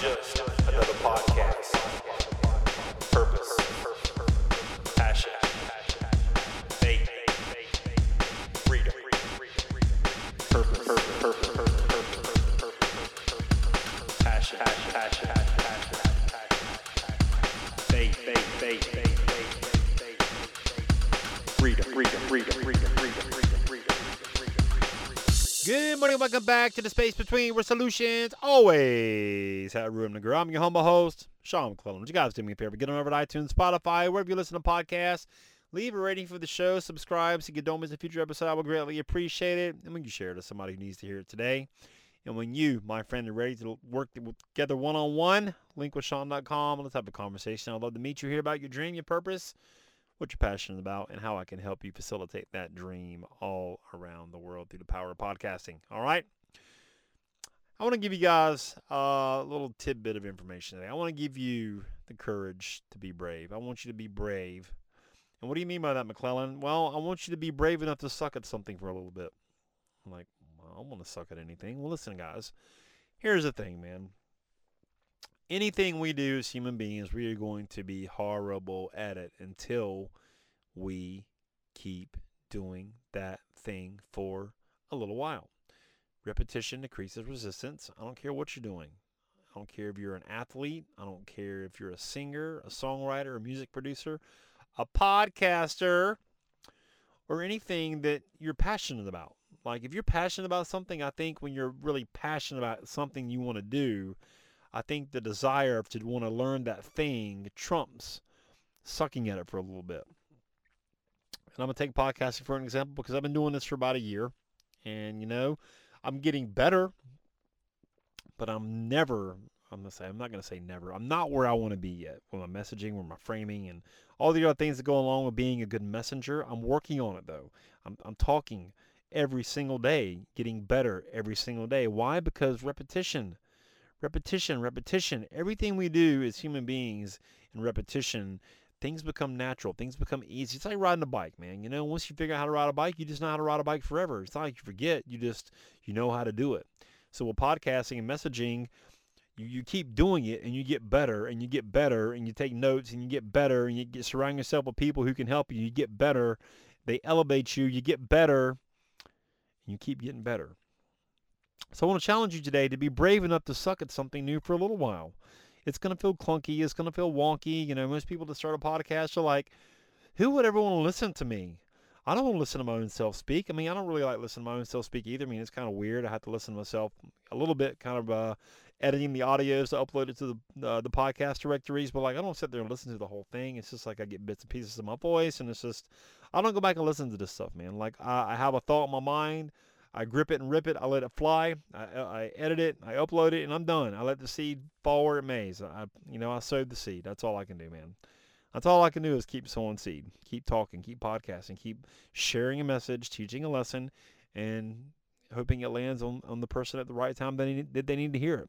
just another podcast. Purpose, passion, faith, freedom, purpose, purpose, purpose, passion, passion, faith, faith, faith, faith, faith, freedom, freedom, freedom, freedom, freedom, freedom. Good morning, welcome back to the space between where solutions always have room to grow. I'm your humble host, Sean McClellan. Would you guys do me a favor? Get on over to iTunes, Spotify, wherever you listen to podcasts. Leave a rating for the show, subscribe so you don't miss a future episode. I would greatly appreciate it. And when you share it to somebody who needs to hear it today. And when you, my friend, are ready to work together one-on-one, linkwithsean.com. Let's have a conversation. I'd love to meet you, hear about your dream, your purpose, what you're passionate about, and how I can help you facilitate that dream all around the world through the power of podcasting. All right? I want to give you guys a little tidbit of information today. I want to give you the courage to be brave. I want you to be brave. And what do you mean by that, McClellan? Well, I want you to be brave enough to suck at something for a little bit. I'm like, well, I don't want to suck at anything. Well, listen, guys. Here's the thing, man anything we do as human beings, we are going to be horrible at it until we keep doing that thing for a little while. Repetition decreases resistance. I don't care what you're doing. I don't care if you're an athlete. I don't care if you're a singer, a songwriter, a music producer, a podcaster, or anything that you're passionate about. Like if you're passionate about something, I think when you're really passionate about something you want to do, I think the desire to want to learn that thing trumps sucking at it for a little bit. And I'm going to take podcasting for an example because I've been doing this for about a year. And, you know, I'm getting better, but I'm never, I'm going to say, I'm not going to say never. I'm not where I want to be yet with my messaging, with my framing, and all the other things that go along with being a good messenger. I'm working on it, though. I'm, I'm talking every single day, getting better every single day. Why? Because repetition repetition, repetition. Everything we do as human beings in repetition, things become natural. Things become easy. It's like riding a bike, man. You know, once you figure out how to ride a bike, you just know how to ride a bike forever. It's not like you forget. You just you know how to do it. So with podcasting and messaging, you, you keep doing it and you get better and you get better and you take notes and you get better and you get surround yourself with people who can help you. You get better. They elevate you. You get better. And you keep getting better. So I want to challenge you today to be brave enough to suck at something new for a little while. It's going to feel clunky. It's going to feel wonky. You know, most people that start a podcast are like, who would ever want to listen to me? I don't want to listen to my own self speak. I mean, I don't really like listening to my own self speak either. I mean, it's kind of weird. I have to listen to myself a little bit, kind of uh, editing the audios to upload it to the uh, the podcast directories. But like, I don't sit there and listen to the whole thing. It's just like I get bits and pieces of my voice, and it's just I don't go back and listen to this stuff, man. Like I, I have a thought in my mind. I grip it and rip it. I let it fly. I, uh, I edit it. I upload it, and I'm done. I let the seed fall where it may. I, you know, I sowed the seed. That's all I can do, man. That's all I can do is keep sowing seed, keep talking, keep podcasting, keep sharing a message, teaching a lesson, and hoping it lands on, on the person at the right time that they, need, that they need to hear it.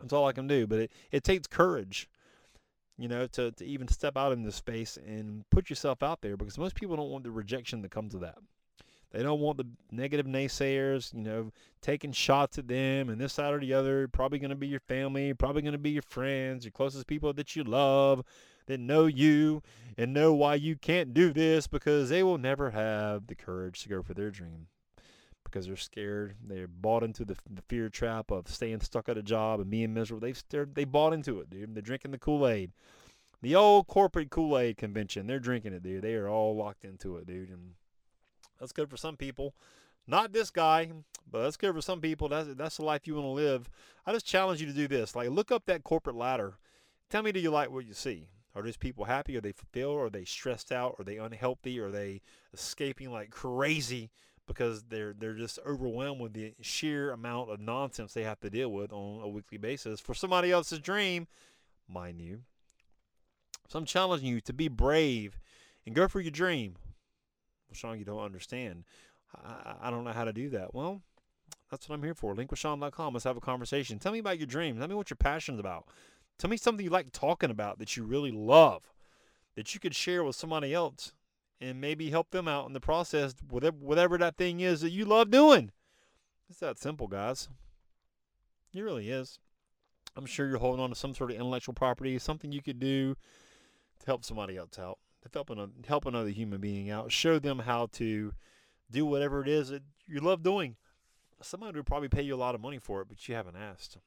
That's all I can do. But it, it takes courage, you know, to, to even step out in this space and put yourself out there because most people don't want the rejection that comes with that. They don't want the negative naysayers, you know, taking shots at them and this side or the other. Probably going to be your family, probably going to be your friends, your closest people that you love, that know you and know why you can't do this because they will never have the courage to go for their dream because they're scared. They're bought into the, the fear trap of staying stuck at a job and being miserable. They've they bought into it, dude. They're drinking the Kool Aid. The old corporate Kool Aid convention. They're drinking it, dude. They are all locked into it, dude. And that's good for some people. Not this guy, but that's good for some people. That's that's the life you want to live. I just challenge you to do this. Like look up that corporate ladder. Tell me, do you like what you see? Are these people happy? Are they fulfilled? Are they stressed out? Are they unhealthy? Are they escaping like crazy because they're they're just overwhelmed with the sheer amount of nonsense they have to deal with on a weekly basis for somebody else's dream, mind you. So I'm challenging you to be brave and go for your dream. Well, Sean, you don't understand. I, I don't know how to do that. Well, that's what I'm here for. Linkwithsean.com. Let's have a conversation. Tell me about your dreams. Tell me what you're passionate about. Tell me something you like talking about that you really love, that you could share with somebody else and maybe help them out in the process, whatever, whatever that thing is that you love doing. It's that simple, guys. It really is. I'm sure you're holding on to some sort of intellectual property, something you could do to help somebody else out, to help, an, help another human being out, show them how to do whatever it is that you love doing. Somebody would probably pay you a lot of money for it, but you haven't asked.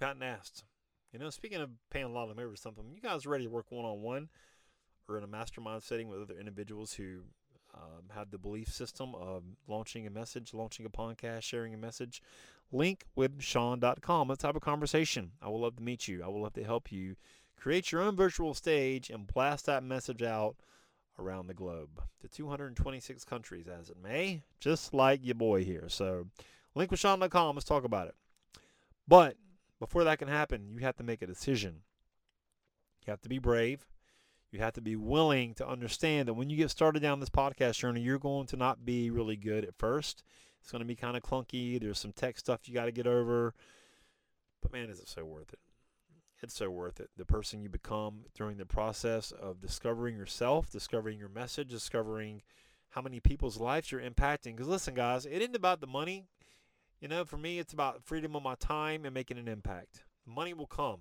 You haven't asked. You know, speaking of paying a lot of money for something, you guys ready to work one on one or in a mastermind setting with other individuals who um, have the belief system of launching a message, launching a podcast, sharing a message, link with Sean.com. Let's have a conversation. I will love to meet you. I will love to help you create your own virtual stage and blast that message out around the globe to 226 countries as it may, just like your boy here. So, link with Sean.com. Let's talk about it. But before that can happen, you have to make a decision. You have to be brave. You have to be willing to understand that when you get started down this podcast journey, you're going to not be really good at first. It's going to be kind of clunky. There's some tech stuff you got to get over. But man, is it so worth it? It's so worth it. The person you become during the process of discovering yourself, discovering your message, discovering how many people's lives you're impacting. Because listen, guys, it isn't about the money. You know, for me, it's about freedom of my time and making an impact. Money will come.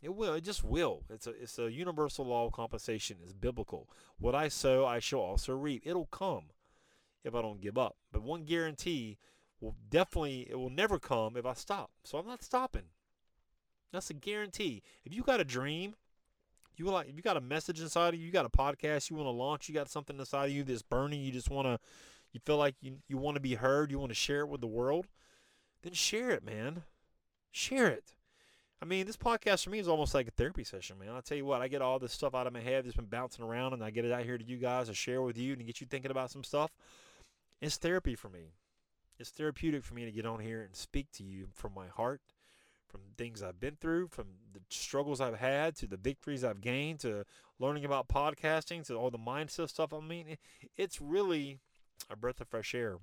It will. It just will. It's a it's a universal law of compensation. It's biblical. What I sow, I shall also reap. It'll come if I don't give up. But one guarantee will definitely it will never come if I stop. So I'm not stopping. That's a guarantee. If you got a dream, you like if you got a message inside of you, you got a podcast you want to launch, you got something inside of you that's burning, you just want to you feel like you you want to be heard, you want to share it with the world, then share it, man. Share it. I mean, this podcast for me is almost like a therapy session, man. I'll tell you what, I get all this stuff out of my head that's been bouncing around, and I get it out here to you guys to share with you and get you thinking about some stuff. It's therapy for me. It's therapeutic for me to get on here and speak to you from my heart, from things I've been through, from the struggles I've had, to the victories I've gained, to learning about podcasting, to all the mindset stuff. I mean, it's really a breath of fresh air.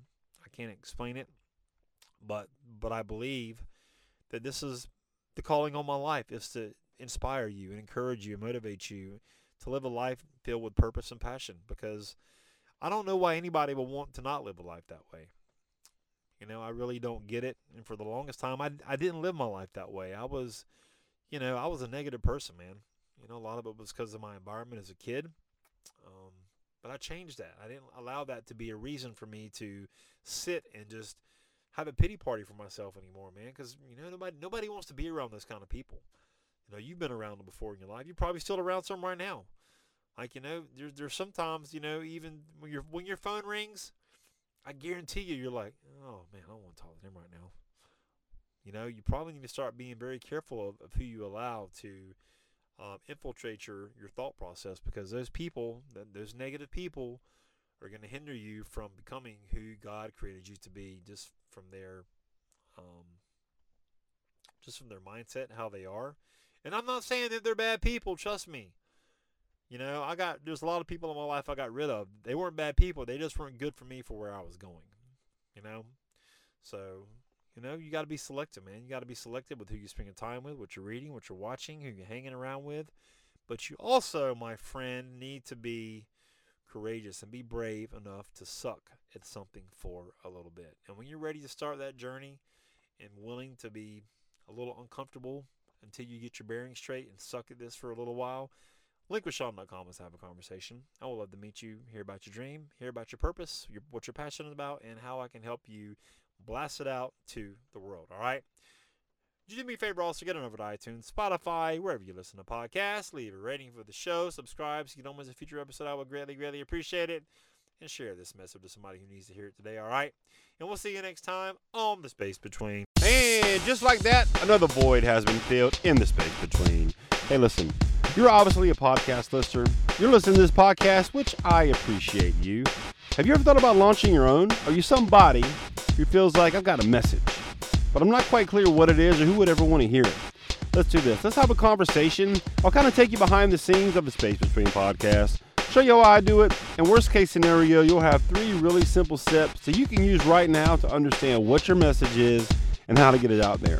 I can't explain it, but but I believe that this is the calling on my life is to inspire you and encourage you and motivate you to live a life filled with purpose and passion because I don't know why anybody would want to not live a life that way. You know, I really don't get it. And for the longest time, I, I didn't live my life that way. I was, you know, I was a negative person, man. You know, a lot of it was because of my environment as a kid. Um, but I changed that. I didn't allow that to be a reason for me to sit and just – have a pity party for myself anymore, man. Because you know nobody nobody wants to be around those kind of people. You know, you've been around them before in your life. You're probably still around some right now. Like you know, there's there's sometimes you know even when your when your phone rings, I guarantee you you're like, oh man, I don't want to talk to them right now. You know, you probably need to start being very careful of, of who you allow to um, infiltrate your your thought process because those people, those negative people, are going to hinder you from becoming who God created you to be just from their um, just from their mindset and how they are. And I'm not saying that they're bad people, trust me. You know, I got there's a lot of people in my life I got rid of. They weren't bad people. They just weren't good for me for where I was going. You know? So, you know, you got to be selective, man. You got to be selective with who you're spending time with, what you're reading, what you're watching, who you're hanging around with. But you also, my friend, need to be courageous and be brave enough to suck at something for a little bit. And when you're ready to start that journey and willing to be a little uncomfortable until you get your bearings straight and suck at this for a little while, link with Sean.com. Let's have a conversation. I would love to meet you, hear about your dream, hear about your purpose, your, what you're passionate about, and how I can help you blast it out to the world. All right. Do me a favor also get on over to iTunes, Spotify, wherever you listen to podcasts. Leave a rating for the show. Subscribe so you don't miss a future episode. I would greatly, greatly appreciate it. And share this message to somebody who needs to hear it today, all right? And we'll see you next time on The Space Between. And just like that, another void has been filled in the space between. Hey, listen, you're obviously a podcast listener. You're listening to this podcast, which I appreciate you. Have you ever thought about launching your own? Are you somebody who feels like I've got a message? but I'm not quite clear what it is or who would ever want to hear it. Let's do this. Let's have a conversation. I'll kind of take you behind the scenes of the Space Between podcast, show you how I do it, and worst case scenario, you'll have three really simple steps that you can use right now to understand what your message is and how to get it out there.